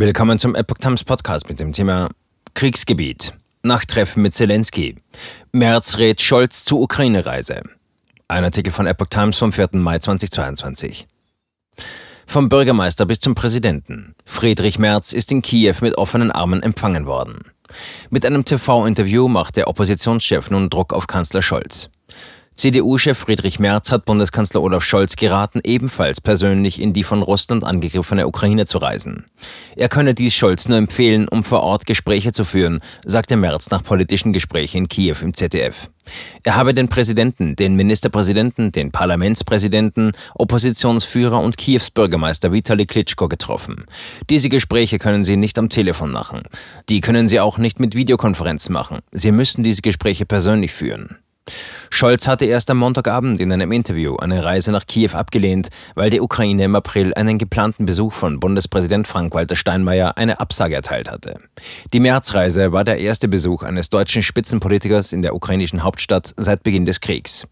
Willkommen zum Epoch Times Podcast mit dem Thema Kriegsgebiet. Nach Treffen mit Zelensky. März rät Scholz zur Ukraine-Reise. Ein Artikel von Epoch Times vom 4. Mai 2022. Vom Bürgermeister bis zum Präsidenten. Friedrich Merz ist in Kiew mit offenen Armen empfangen worden. Mit einem TV-Interview macht der Oppositionschef nun Druck auf Kanzler Scholz. CDU-Chef Friedrich Merz hat Bundeskanzler Olaf Scholz geraten, ebenfalls persönlich in die von Russland angegriffene Ukraine zu reisen. Er könne dies Scholz nur empfehlen, um vor Ort Gespräche zu führen, sagte Merz nach politischen Gesprächen in Kiew im ZDF. Er habe den Präsidenten, den Ministerpräsidenten, den Parlamentspräsidenten, Oppositionsführer und Kiews Bürgermeister Vitali Klitschko getroffen. Diese Gespräche können Sie nicht am Telefon machen. Die können Sie auch nicht mit Videokonferenzen machen. Sie müssen diese Gespräche persönlich führen. Scholz hatte erst am Montagabend in einem Interview eine Reise nach Kiew abgelehnt, weil die Ukraine im April einen geplanten Besuch von Bundespräsident Frank-Walter Steinmeier eine Absage erteilt hatte. Die Märzreise war der erste Besuch eines deutschen Spitzenpolitikers in der ukrainischen Hauptstadt seit Beginn des Kriegs.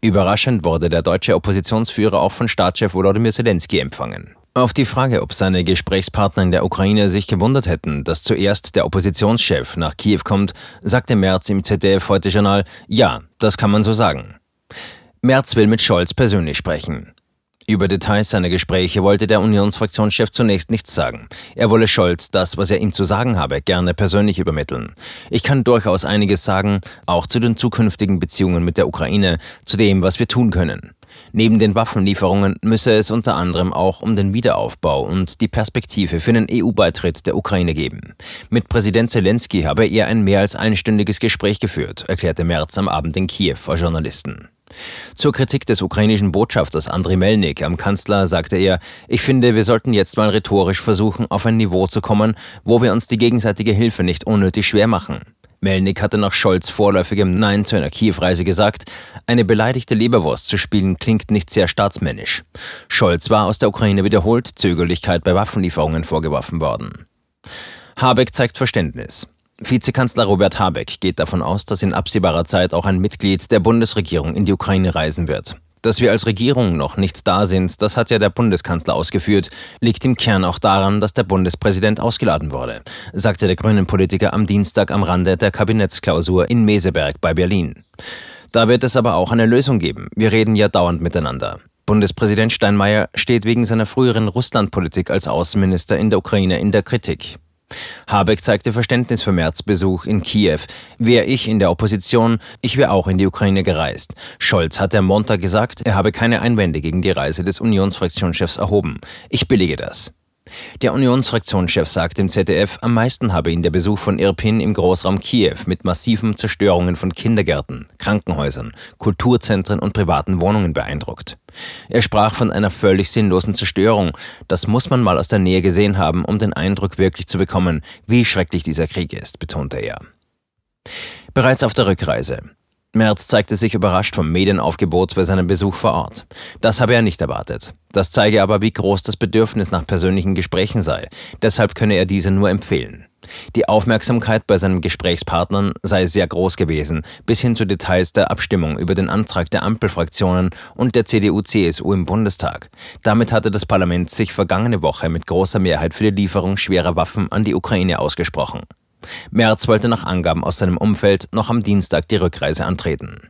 Überraschend wurde der deutsche Oppositionsführer auch von Staatschef Volodymyr Zelensky empfangen. Auf die Frage, ob seine Gesprächspartner in der Ukraine sich gewundert hätten, dass zuerst der Oppositionschef nach Kiew kommt, sagte Merz im ZDF heute Journal, ja, das kann man so sagen. Merz will mit Scholz persönlich sprechen. Über Details seiner Gespräche wollte der Unionsfraktionschef zunächst nichts sagen. Er wolle Scholz das, was er ihm zu sagen habe, gerne persönlich übermitteln. Ich kann durchaus einiges sagen, auch zu den zukünftigen Beziehungen mit der Ukraine, zu dem, was wir tun können. Neben den Waffenlieferungen müsse es unter anderem auch um den Wiederaufbau und die Perspektive für den EU-Beitritt der Ukraine geben. Mit Präsident Zelensky habe er ein mehr als einstündiges Gespräch geführt, erklärte Merz am Abend in Kiew vor Journalisten. Zur Kritik des ukrainischen Botschafters Andriy Melnik am Kanzler sagte er, ich finde, wir sollten jetzt mal rhetorisch versuchen, auf ein Niveau zu kommen, wo wir uns die gegenseitige Hilfe nicht unnötig schwer machen. Melnik hatte nach Scholz vorläufigem Nein zu einer Kiew-Reise gesagt, eine beleidigte Leberwurst zu spielen klingt nicht sehr staatsmännisch. Scholz war aus der Ukraine wiederholt Zögerlichkeit bei Waffenlieferungen vorgeworfen worden. Habeck zeigt Verständnis. Vizekanzler Robert Habeck geht davon aus, dass in absehbarer Zeit auch ein Mitglied der Bundesregierung in die Ukraine reisen wird. Dass wir als Regierung noch nicht da sind, das hat ja der Bundeskanzler ausgeführt, liegt im Kern auch daran, dass der Bundespräsident ausgeladen wurde, sagte der grünen Politiker am Dienstag am Rande der Kabinettsklausur in Meseberg bei Berlin. Da wird es aber auch eine Lösung geben. Wir reden ja dauernd miteinander. Bundespräsident Steinmeier steht wegen seiner früheren Russlandpolitik als Außenminister in der Ukraine in der Kritik. Habeck zeigte Verständnis für Merz Besuch in Kiew. Wäre ich in der Opposition, ich wäre auch in die Ukraine gereist. Scholz hat am Montag gesagt, er habe keine Einwände gegen die Reise des Unionsfraktionschefs erhoben. Ich billige das. Der Unionsfraktionschef sagt im ZDF, am meisten habe ihn der Besuch von Irpin im Großraum Kiew mit massiven Zerstörungen von Kindergärten, Krankenhäusern, Kulturzentren und privaten Wohnungen beeindruckt. Er sprach von einer völlig sinnlosen Zerstörung. Das muss man mal aus der Nähe gesehen haben, um den Eindruck wirklich zu bekommen, wie schrecklich dieser Krieg ist, betonte er. Bereits auf der Rückreise. Merz zeigte sich überrascht vom Medienaufgebot bei seinem Besuch vor Ort. Das habe er nicht erwartet. Das zeige aber, wie groß das Bedürfnis nach persönlichen Gesprächen sei. Deshalb könne er diese nur empfehlen. Die Aufmerksamkeit bei seinen Gesprächspartnern sei sehr groß gewesen, bis hin zu Details der Abstimmung über den Antrag der Ampelfraktionen und der CDU-CSU im Bundestag. Damit hatte das Parlament sich vergangene Woche mit großer Mehrheit für die Lieferung schwerer Waffen an die Ukraine ausgesprochen. Merz wollte nach Angaben aus seinem Umfeld noch am Dienstag die Rückreise antreten.